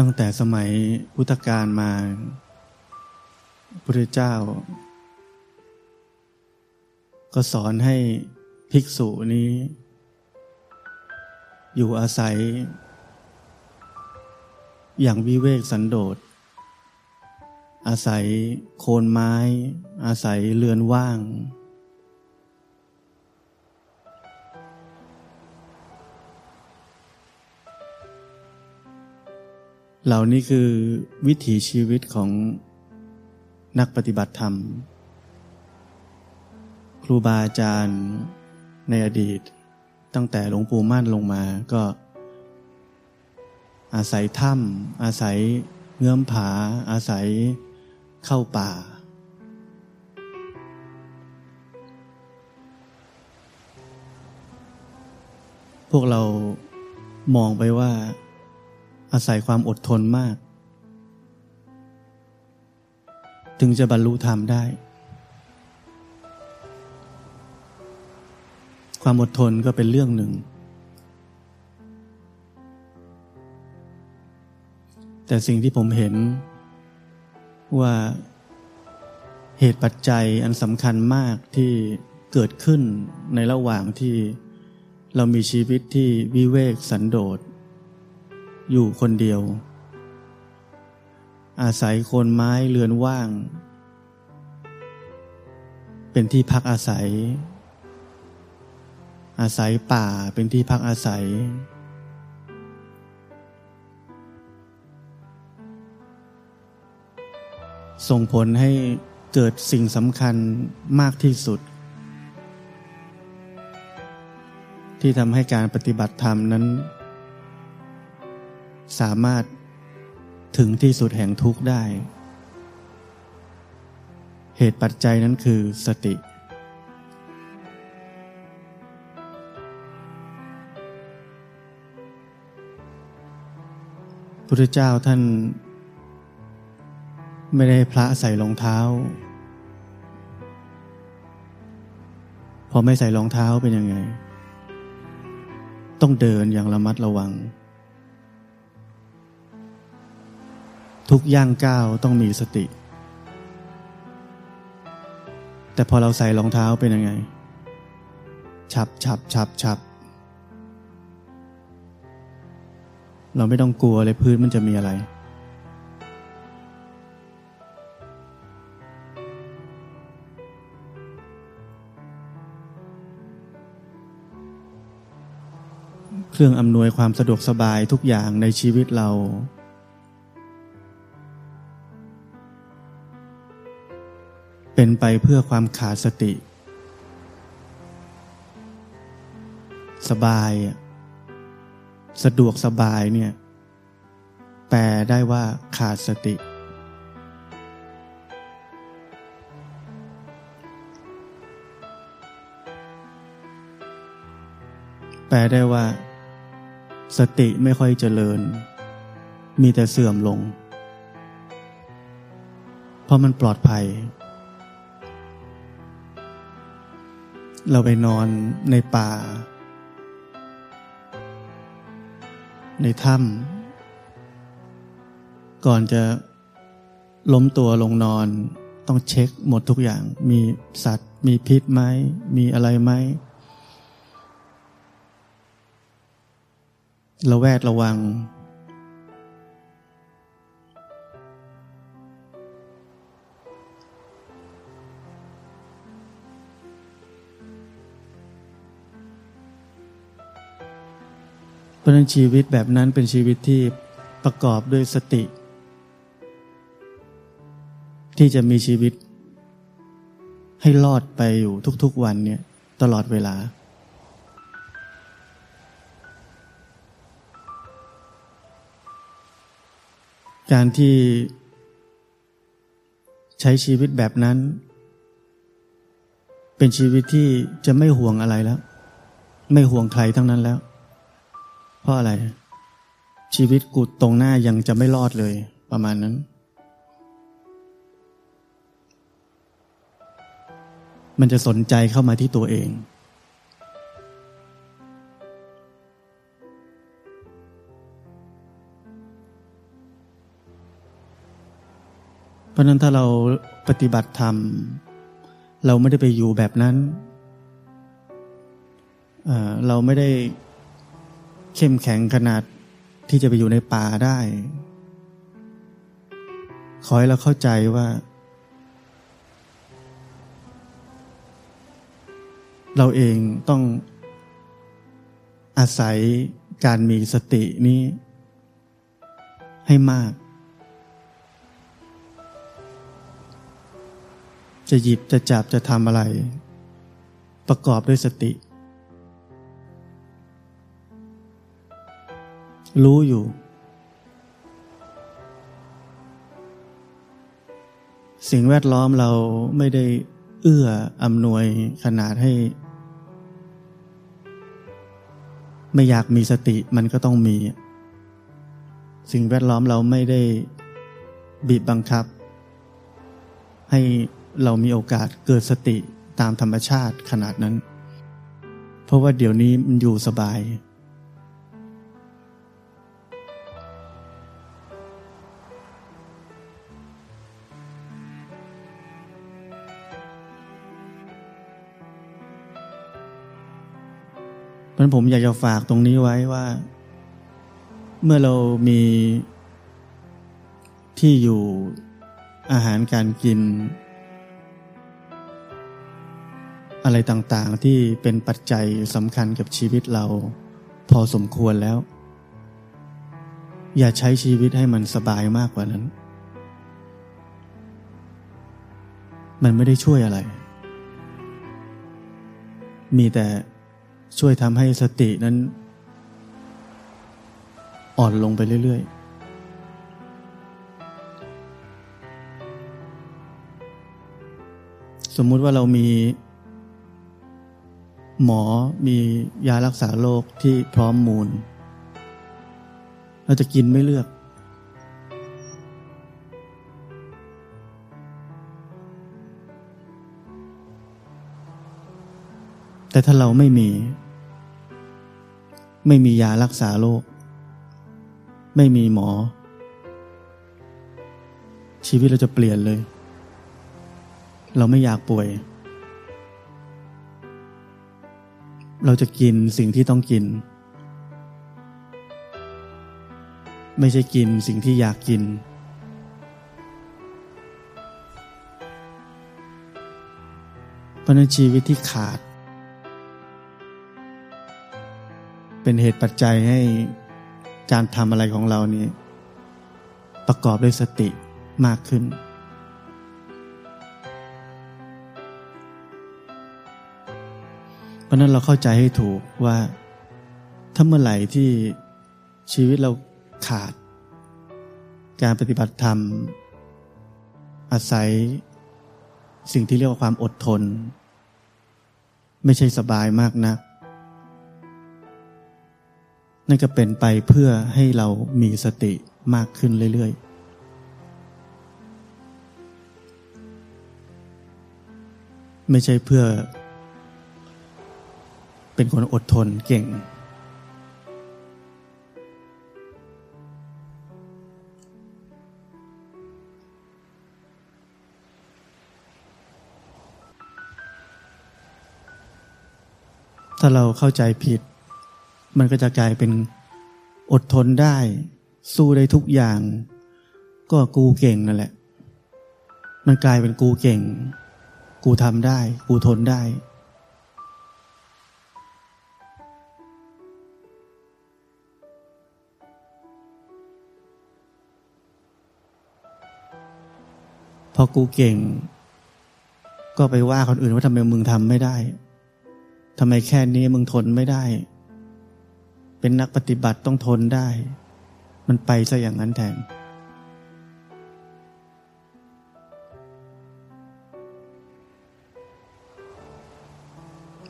ตั้งแต่สมัยพุทธกาลมาพระเจ้า ก็สอนให้ภิกษุนี้ อยู่อาศัย อย่างวิเวกสันโดษ อาศัยโคนไม้ อาศัยเรือนว่าง เหล่านี้คือวิถีชีวิตของนักปฏิบัติธรรม ครูบาอาจารย์ในอดีต ตั้งแต่หลวงปู่มั่นลงมาก็ อาศัยถ้ำอาศัยเงื่อมผา อาศัยเข้าป่า พวกเรามองไปว่า อาศัยความอดทนมาก ถึงจะบรรลุธรรมได้ ความอดทนก็เป็นเรื่องหนึ่ง แต่สิ่งที่ผมเห็นว่าเหตุปัจจัยอันสำคัญมากที่เกิดขึ้นในระหว่างที่เรามีชีวิตที่วิเวกสันโดษ อยู่คนเดียว อาศัยโคนไม้เรือนว่าง เป็นที่พักอาศัย อาศัยป่าเป็นที่พักอาศัย ส่งผลให้เกิดสิ่งสำคัญมากที่สุด ที่ทำให้การปฏิบัติธรรมนั้น สามารถถึงที่สุดแห่งทุกข์ได้ เหตุปัจจัยนั้นคือสติ พุทธเจ้าท่าน ไม่ได้พระใส่รองเท้า พอไม่ใส่รองเท้าเป็นยังไง ต้องเดินอย่างระมัดระวัง ทุกย่างก้าวต้องมีสติ แต่พอเราใส่รองเท้าเป็นยังไง ฉับฉับฉับฉับเราไม่ต้องกลัวเลยพื้นมันจะมีอะไร เครื่องอำนวยความสะดวกสบายทุกอย่างในชีวิตเรา เป็นไปเพื่อความขาดสติ สบาย สะดวกสบายเนี่ยแปลได้ว่าขาดสติ แปลได้ว่า สติไม่ค่อยเจริญ มีแต่เสื่อมลง เพราะมันปลอดภัย เราไปนอนในป่า ในถ้ำก่อนจะล้มตัวลงนอน ต้องเช็คหมดทุกอย่าง มีสัตว์ มีพิษไหม มีอะไรไหมระแวดระวัง ราะนั้นชีวิตแบบนั้นเป็นชีวิตที่ประกอบด้วยสติ ที่จะมีชีวิต ให้รอดไปอยู่ทุกๆวันเนี่ยตลอดเวลา การที่ใช้ชีวิตแบบนั้น เป็นชีวิตที่จะไม่ห่วงอะไรแล้ว ไม่ห่วงใครทั้งนั้นแล้ว ราะอะไร ชีวิตกูตรงหน้ายังจะไม่รอดเลยประมาณนั้น มันจะสนใจเข้ามาที่ตัวเอง เพราะนั้นถ้าเราปฏิบัติธรรม เราไม่ได้ไปอยู่แบบนั้น เราไม่ได้ เข้มแข็งขนาดที่จะไปอยู่ในป่าได้ ขอให้เราเข้าใจว่า เราเองต้องอาศัยการมีสตินี้ ให้มาก จะหยิบจะจับจะทำอะไร ประกอบด้วยสติ รู้อยู่ สิ่งแวดล้อมเราไม่ได้เอื้ออำนวยขนาดให้ ไม่อยากมีสติมันก็ต้องมี สิ่งแวดล้อมเราไม่ได้บีบบังคับ ให้เรามีโอกาสเกิดสติตามธรรมชาติขนาดนั้น เพราะว่าเดี๋ยวนี้มันอยู่สบาย ราะผมอยากจะฝากตรงนี้ไว้ว่า เมื่อเรามีที่อยู่อาหารการกิน อะไรต่างๆที่เป็นปัจจัยสำคัญกับชีวิตเรา พอสมควรแล้ว อย่าใช้ชีวิตให้มันสบายมากกว่านั้น มันไม่ได้ช่วยอะไร มีแต่ ช่วยทำให้สตินั้น อ่อนลงไปเรื่อยๆสมมุติว่าเรามี หมอมียารักษาโรคที่พร้อมมูล เราจะกินไม่เลือก แต่ถ้าเราไม่มี ไม่มียารักษาโรคไม่มีหมอ ชีวิตเราจะเปลี่ยนเลย เราไม่อยากป่วย เราจะกินสิ่งที่ต้องกิน ไม่ใช่กินสิ่งที่อยากกิน เพราะนั้นชีวิตที่ขาด เป็นเหตุปัจจัยให้การทำอะไรของเรานี่ประกอบด้วยสติมากขึ้น เพราะนั้นเราเข้าใจให้ถูกว่า ถ้าเมื่อไหร่ที่ชีวิตเราขาด การปฏิบัติธรรม อาศัยสิ่งที่เรียกว่าความอดทน ไม่ใช่สบายมากนัก นั่นก็เป็นไปเพื่อให้เรามีสติมากขึ้นเรื่อย ๆไม่ใช่เพื่อ เป็นคนอดทนเก่ง ถ้าเราเข้าใจผิด มันก็จะกลายเป็นอดทนได้ สู้ได้ทุกอย่าง ก็กูเก่งนั่นแหละ มันกลายเป็นกูเก่ง กูทำได้ กูทนได้พอกูเก่ง ก็ไปว่าคนอื่นว่าทำไมมึงทำไม่ได้ทำไมแค่นี้มึงทนไม่ได้ เป็นนักปฏิบัติต้องทนได้ มันไปซะอย่างนั้นแทน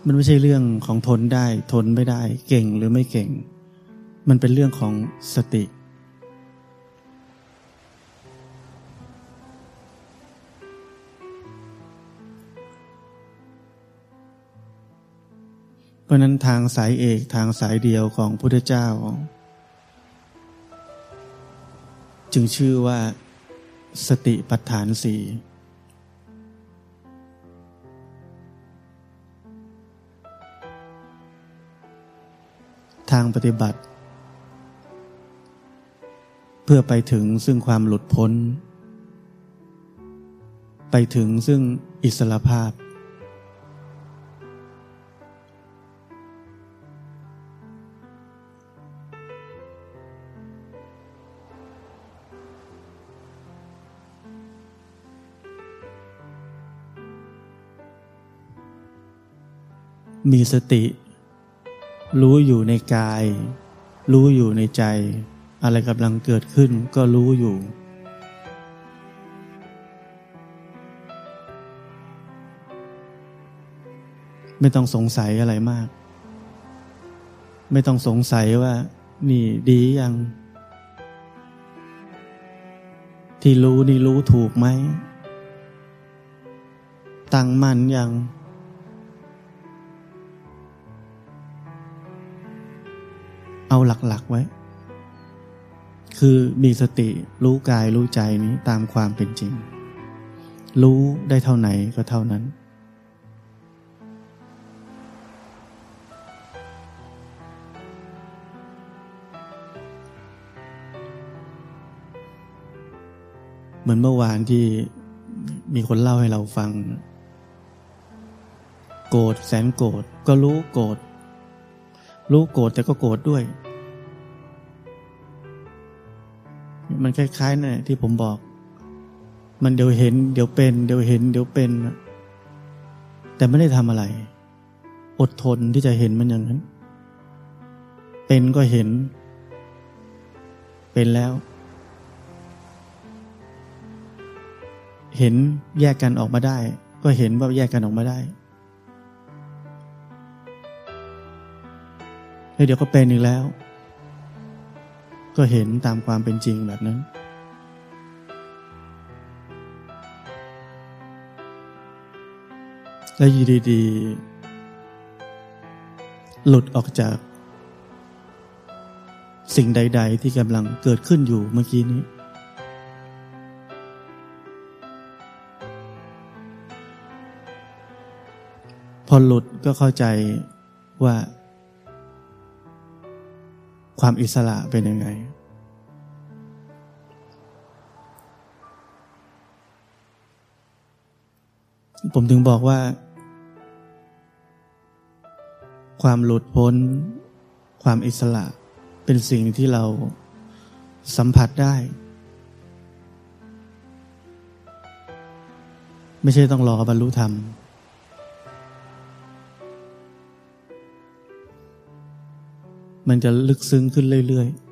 มันไม่ใช่เรื่องของทนได้ ทนไม่ได้ เก่งหรือไม่เก่ง มันเป็นเรื่องของสติ เพราะนั้นทางสายเอกทางสายเดียวของพุทธเจ้า จึงชื่อว่าสติปัฏฐานสี่ทางปฏิบัติ เพื่อไปถึงซึ่งความหลุดพ้น ไปถึงซึ่งอิสรภาพ มีสติ รู้อยู่ในกาย รู้อยู่ในใจ อะไรกำลังเกิดขึ้นก็รู้อยู่ ไม่ต้องสงสัยอะไรมาก ไม่ต้องสงสัยว่า นี่ดียัง ที่รู้นี่รู้ถูกไหมตั้งมั่นยัง เอาหลักๆไว้ คือมีสติรู้กายรู้ใจนี้ตามความเป็นจริง รู้ได้เท่าไหนก็เท่านั้น เหมือนเมื่อวานที่มีคนเล่าให้เราฟัง โกรธแสนโกรธก็รู้โกรธ รู้โกรธแต่ก็โกรธด้วย มันคล้ายๆนะ่นที่ผมบอก มันเดี๋ยวเห็น เดี๋ยวเป็น เดี๋ยวเห็น เดี๋ยวเป็น แต่ไม่ได้ทำอะไร อดทนที่จะเห็นมันอย่างนั้น เป็นก็เห็น เป็นแล้ว เห็นแยกกันออกมาได้ ก็เห็นว่าแยกกันออกมาได้ แล้วเดี๋ยวก็เป็นอีกแล้ว ก็เห็นตามความเป็นจริงแบบนั้น และอยู่ดีๆ หลุดออกจาก สิ่งใด ๆ ที่กำลังเกิดขึ้นอยู่เมื่อกี้นี้พอหลุดก็เข้าใจว่า ความอิสระเป็นยังไง ผมถึงบอกว่า ความหลุดพ้น ความอิสระเป็นสิ่งที่เราสัมผัสได้ ไม่ใช่ต้องรอบรรลุธรรม มันจะลึกซึ้งขึ้นเรื่อยๆ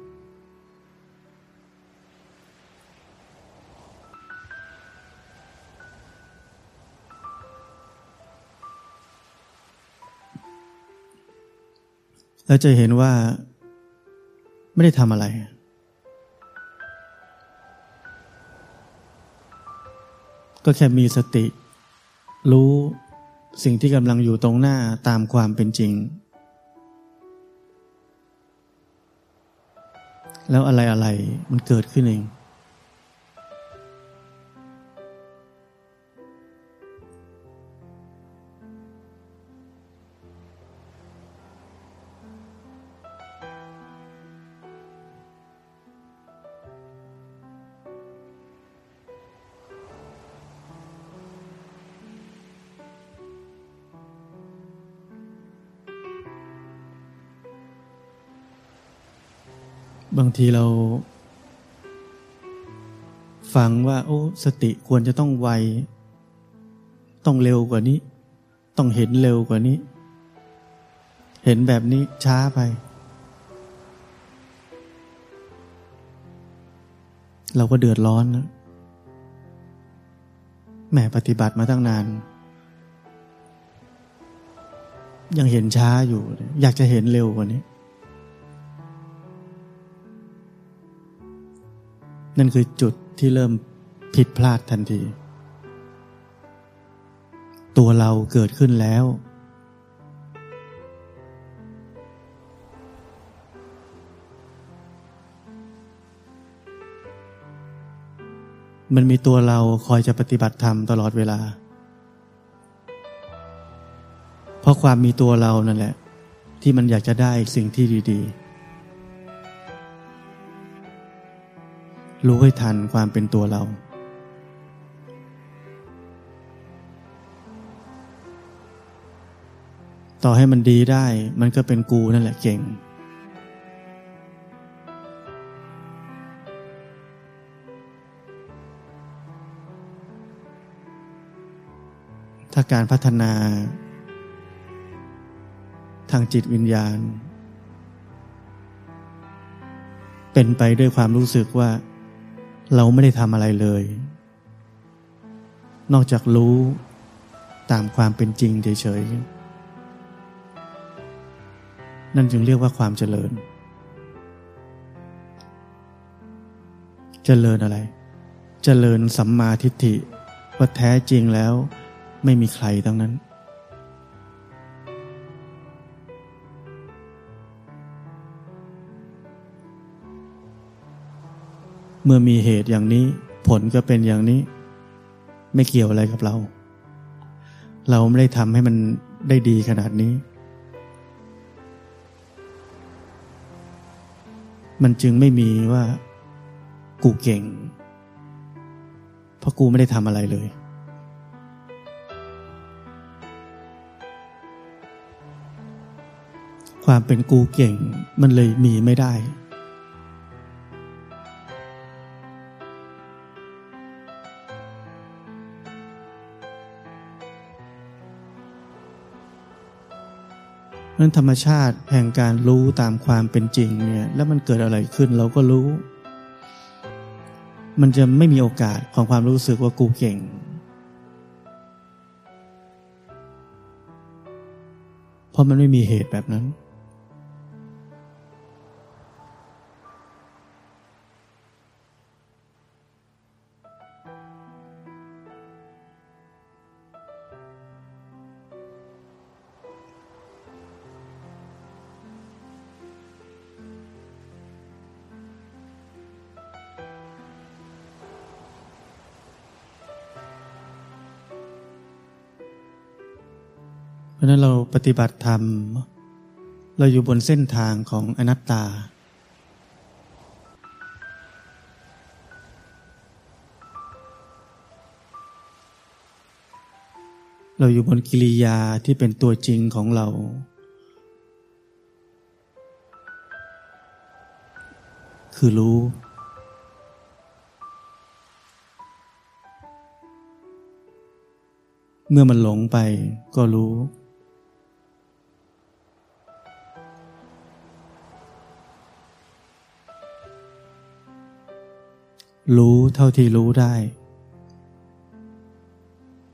แล้วจะเห็นว่าไม่ได้ทำอะไร ก็แค่มีสติ รู้สิ่งที่กำลังอยู่ตรงหน้าตามความเป็นจริง แล้วอะไรอะไรมันเกิดขึ้นเอง ทีเรา ฟังว่า โอ้ สติควรจะต้องไว ต้องเร็วกว่านี้ ต้องเห็นเร็วกว่านี้ เห็นแบบนี้ช้าไป เราก็เดือดร้อนนะแหมปฏิบัติมาตั้งนาน ยังเห็นช้าอยู่ อยากจะเห็นเร็วกว่านี้ นั่นคือจุดที่เริ่มผิดพลาดทันที ตัวเราเกิดขึ้นแล้ว มันมีตัวเราคอยจะปฏิบัติธรรมตลอดเวลา เพราะความมีตัวเรานั่นแหละ ที่มันอยากจะได้สิ่งที่ดี ๆ รู้ให้ทันความเป็นตัวเรา ต่อให้มันดีได้ มันก็เป็นกูนั่นแหละเก่ง ถ้าการพัฒนา ทางจิตวิญญาณ เป็นไปด้วยความรู้สึกว่า เราไม่ได้ทำอะไรเลย นอกจากรู้ตามความเป็นจริงเฉยๆ นั่นจึงเรียกว่าความเจริญ เจริญอะไร เจริญสัมมาทิฏฐิว่าแท้จริงแล้วไม่มีใครทั้งนั้น เมื่อมีเหตุอย่างนี้ ผลก็เป็นอย่างนี้ ไม่เกี่ยวอะไรกับเรา เราไม่ได้ทำให้มันได้ดีขนาดนี้ มันจึงไม่มีว่า กูเก่ง เพราะกูไม่ได้ทำอะไรเลย ความเป็นกูเก่งมันเลยมีไม่ได้ นั้นธรรมชาติแห่งการรู้ตามความเป็นจริงเนี่ยแล้วมันเกิดอะไรขึ้นเราก็รู้ มันจะไม่มีโอกาสของความรู้สึกว่ากูเก่ง เพราะมันไม่มีเหตุแบบนั้น เพราะนั้นเราปฏิบัติธรรม เราอยู่บนเส้นทางของอนัตตา เราอยู่บนกิริยาที่เป็นตัวจริงของเราคือรู้ เมื่อมันหลงไปก็รู้ รู้เท่าที่รู้ได้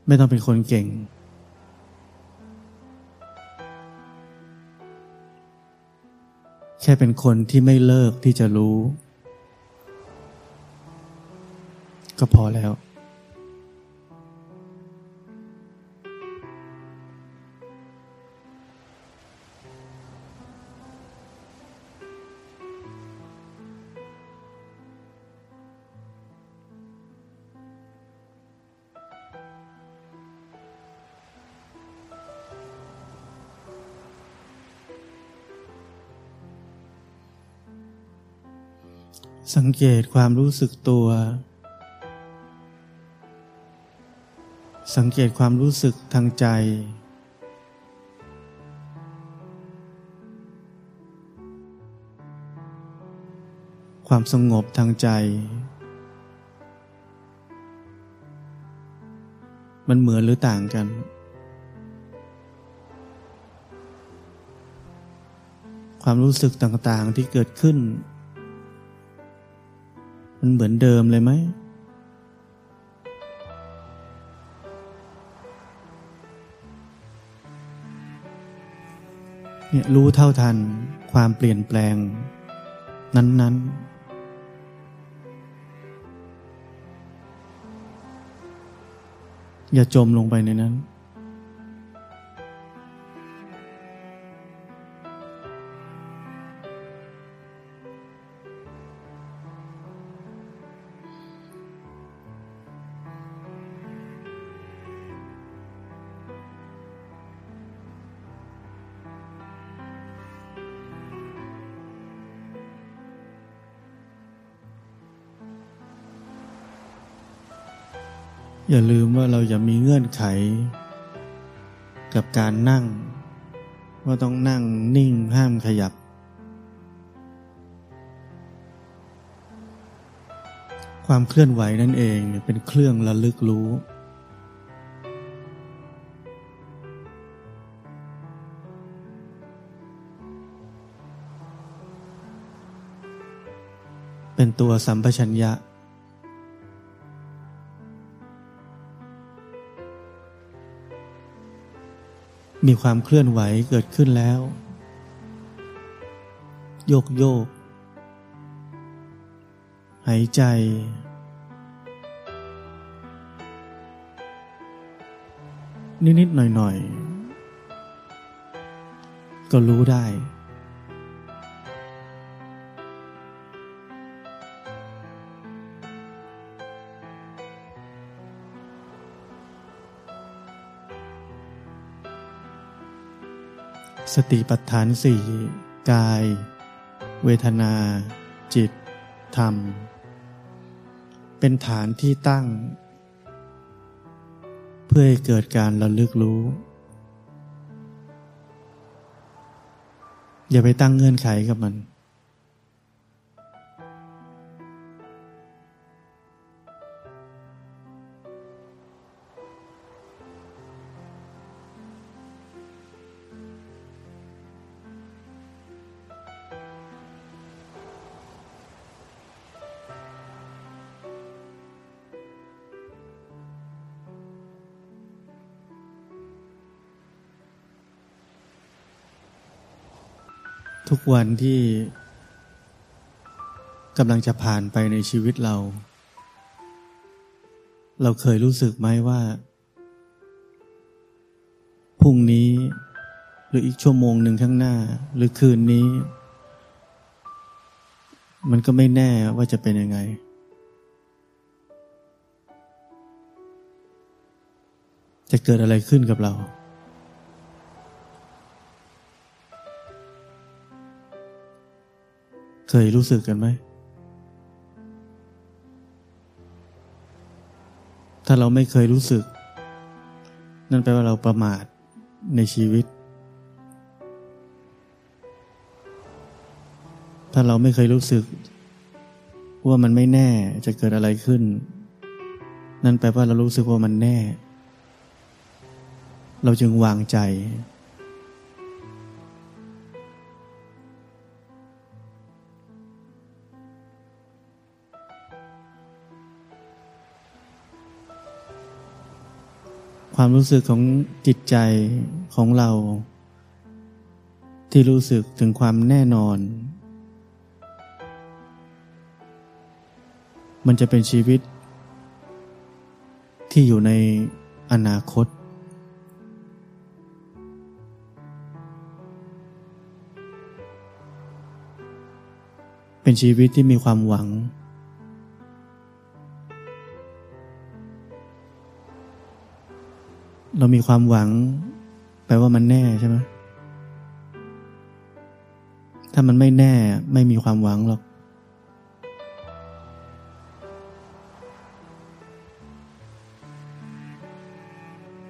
ไม่ต้องเป็นคนเก่ง แค่เป็นคนที่ไม่เลิกที่จะรู้ ก็พอแล้ว สังเกตความรู้สึกตัว สังเกตความรู้สึกทางใจ ความสงบทางใจ มันเหมือนหรือต่างกัน ความรู้สึกต่างๆที่เกิดขึ้น มันเหมือนเดิมเลยไหม เนี่ยรู้เท่าทันความเปลี่ยนแปลง นั้น ๆอย่าจมลงไปในนั้น อย่าลืมว่าเราอย่ามีเงื่อนไข กับการนั่ง ว่าต้องนั่งนิ่งห้ามขยับ ความเคลื่อนไหวนั่นเองเป็นเครื่องระลึกรู้ เป็นตัวสัมปชัญญะ มีความเคลื่อนไหวเกิดขึ้นแล้ว โยกโยก หายใจ นิด ๆ หน่อย ๆ ก็รู้ได้ สติปัฏฐานสี่กาย เวทนา จิต ธรรม เป็นฐานที่ตั้ง เพื่อให้เกิดการระลึกรู้ อย่าไปตั้งเงื่อนไขกับมัน ทุกวันที่กำลังจะผ่านไปในชีวิตเรา เราเคยรู้สึกไหมว่า พรุ่งนี้หรืออีกชั่วโมงหนึ่งข้างหน้า หรือคืนนี้ มันก็ไม่แน่ว่าจะเป็นยังไง จะเกิดอะไรขึ้นกับเรา เคยรู้สึกกันไหม ถ้าเราไม่เคยรู้สึก นั่นแปลว่าเราประมาทในชีวิต ถ้าเราไม่เคยรู้สึก ว่ามันไม่แน่จะเกิดอะไรขึ้น นั่นแปลว่าเรารู้สึกว่ามันแน่ เราจึงวางใจ ความรู้สึกของจิตใจของเรา ที่รู้สึกถึงความแน่นอน มันจะเป็นชีวิต ที่อยู่ในอนาคต เป็นชีวิตที่มีความหวัง เรามีความหวัง แปลว่ามันแน่ใช่ไหมถ้ามันไม่แน่ไม่มีความหวังหรอก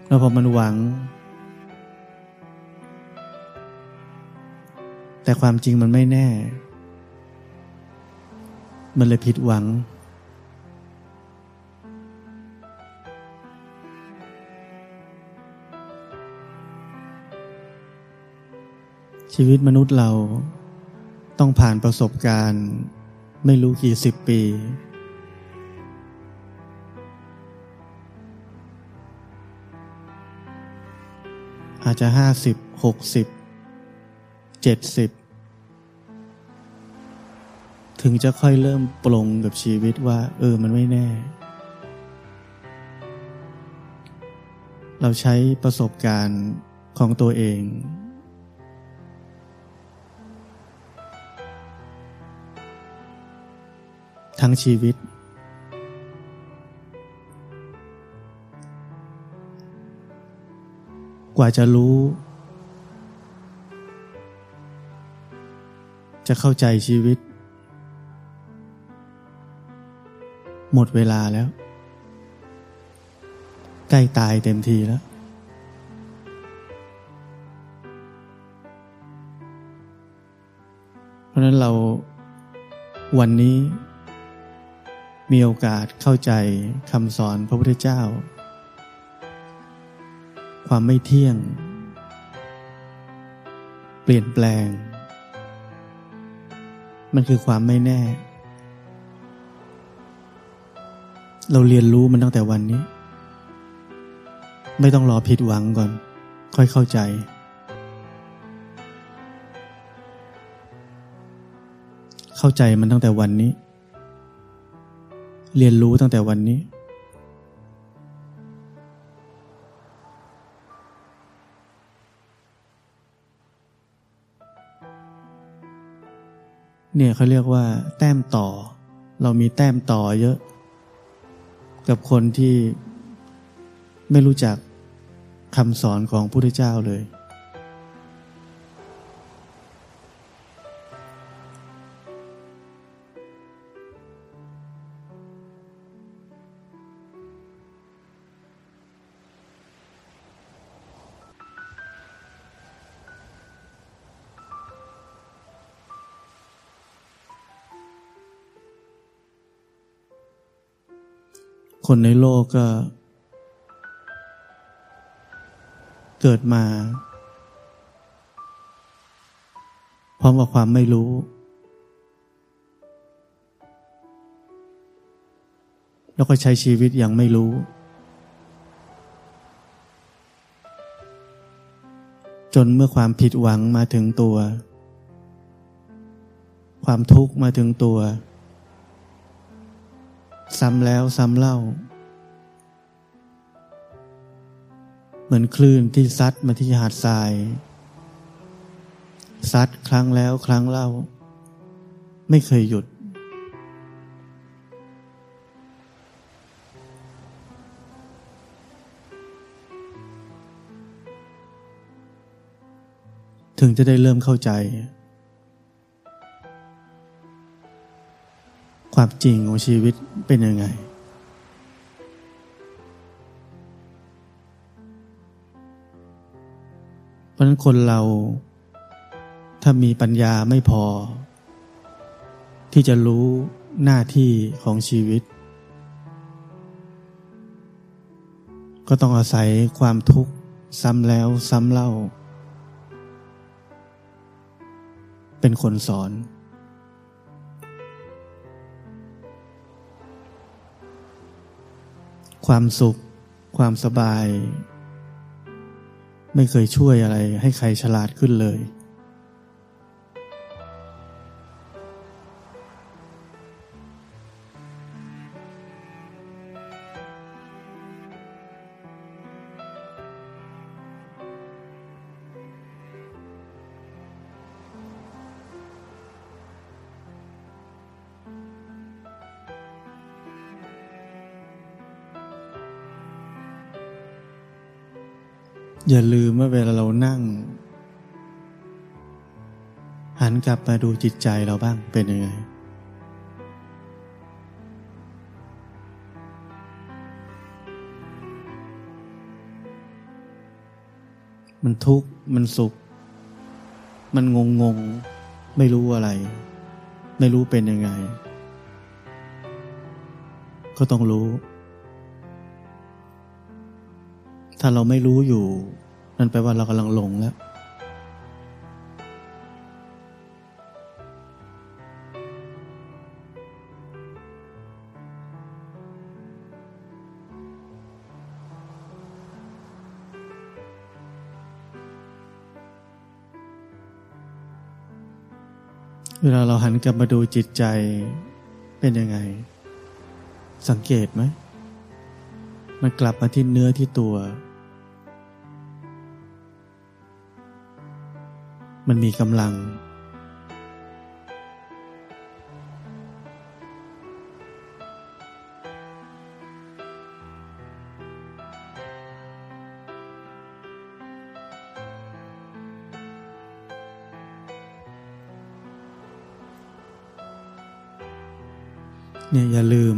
แล้วพอมันหวัง แต่ความจริงมันไม่แน่ มันเลยผิดหวัง ชีวิตมนุษย์เราต้องผ่านประสบการณ์ ไม่รู้กี่สิบปี อาจจะห้าสิบหกสิบเจ็ดสิบถึงจะค่อยเริ่มปลงกับชีวิตว่า เออมันไม่แน่ เราใช้ประสบการณ์ของตัวเอง ทั้งชีวิต กว่าจะรู้ จะเข้าใจชีวิต หมดเวลาแล้ว ใกล้ตายเต็มทีแล้วเพราะนั้นเราวันนี้ มีโอกาสเข้าใจคำสอนพระพุทธเจ้า ความไม่เที่ยง เปลี่ยนแปลง มันคือความไม่แน่ เราเรียนรู้มันตั้งแต่วันนี้ ไม่ต้องรอผิดหวังก่อน ค่อยเข้าใจเข้าใจมันตั้งแต่วันนี้ เรียนรู้ตั้งแต่วันนี้ เนี่ยเขาเรียกว่าแต้มต่อ เรามีแต้มต่อเยอะ กับคนที่ไม่รู้จักคำสอนของพระพุทธเจ้าเลย คนในโลกก็ เกิดมา พร้อมกับความไม่รู้ แล้วก็ใช้ชีวิตอย่างไม่รู้ จนเมื่อความผิดหวังมาถึงตัว ความทุกข์มาถึงตัว ซ้ำแล้วซ้ำเล่า เหมือนคลื่นที่ซัดมาที่หาดทราย ซัดครั้งแล้วครั้งเล่า ไม่เคยหยุด ถึงจะได้เริ่มเข้าใจ ความจริงของชีวิตเป็นยังไง เพราะนั้นคนเราถ้ามีปัญญาไม่พอ ที่จะรู้หน้าที่ของชีวิต ก็ต้องอาศัยความทุกข์ซ้ำแล้วซ้ำเล่า เป็นคนสอน ความสุข ความสบาย ไม่เคยช่วยอะไรให้ใครฉลาดขึ้นเลย เวลาเรานั่ง หันกลับมาดูจิตใจเราบ้างเป็นยังไง มันทุกข์ มันสุข มันงงงง ไม่รู้อะไร ไม่รู้เป็นยังไง ก็ต้องรู้ถ้าเราไม่รู้อยู่ นั่นแปลว่าเรากำลังหลงแล้ว เวลาเราหันกลับมาดูจิตใจเป็นยังไง สังเกตไหม มันกลับมาที่เนื้อที่ตัว มันมีกำลัง เนี่ยอย่าลืม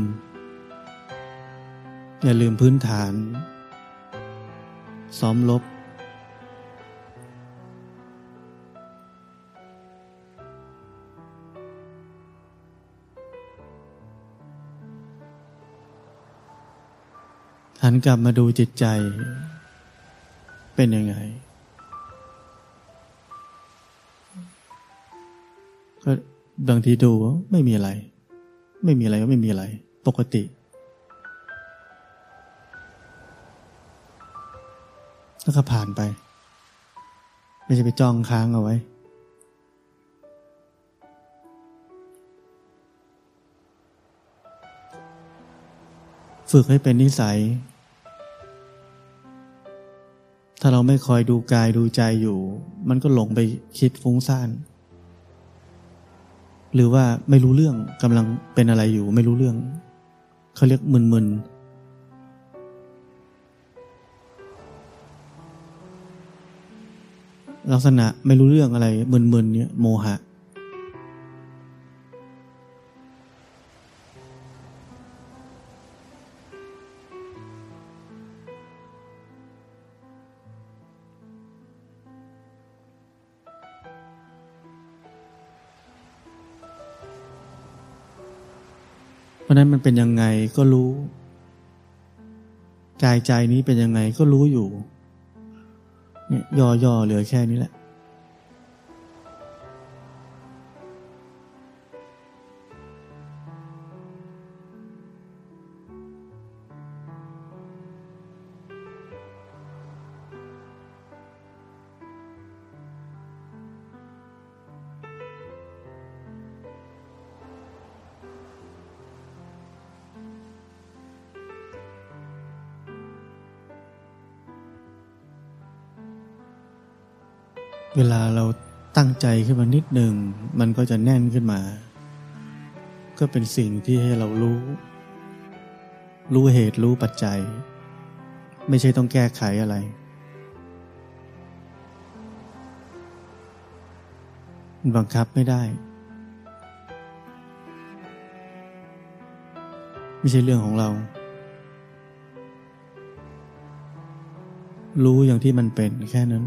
อย่าลืมพื้นฐาน ซ้อมลบ หันกลับมาดูจิตใจ เป็นยังไง ก็บางทีดูไม่มีอะไร ไม่มีอะไรก็ไม่มีอะไร ปกติ แล้วก็ผ่านไป ไม่ใช่ไปจ้องค้างเอาไว้ฝึกให้เป็นนิสัย ถ้าเราไม่คอยดูกายดูใจอยู่ มันก็หลงไปคิดฟุ้งซ่าน หรือว่าไม่รู้เรื่องกำลังเป็นอะไรอยู่ ไม่รู้เรื่อง เขาเรียกมึนๆลักษณะไม่รู้เรื่องอะไรมึนๆเนี่ยโมหะ เป็นยังไงก็รู้ กายใจนี้เป็นยังไงก็รู้อยู่เนี่ยย่อๆเหลือแค่นี้แหละ เวลาเราตั้งใจขึ้นมานิดหนึ่งมันก็จะแน่นขึ้นมา ก็เป็นสิ่งที่ให้เรารู้ รู้เหตุรู้ปัจจัย ไม่ใช่ต้องแก้ไขอะไร บังคับไม่ได้ ไม่ใช่เรื่องของเรา รู้อย่างที่มันเป็นแค่นั้น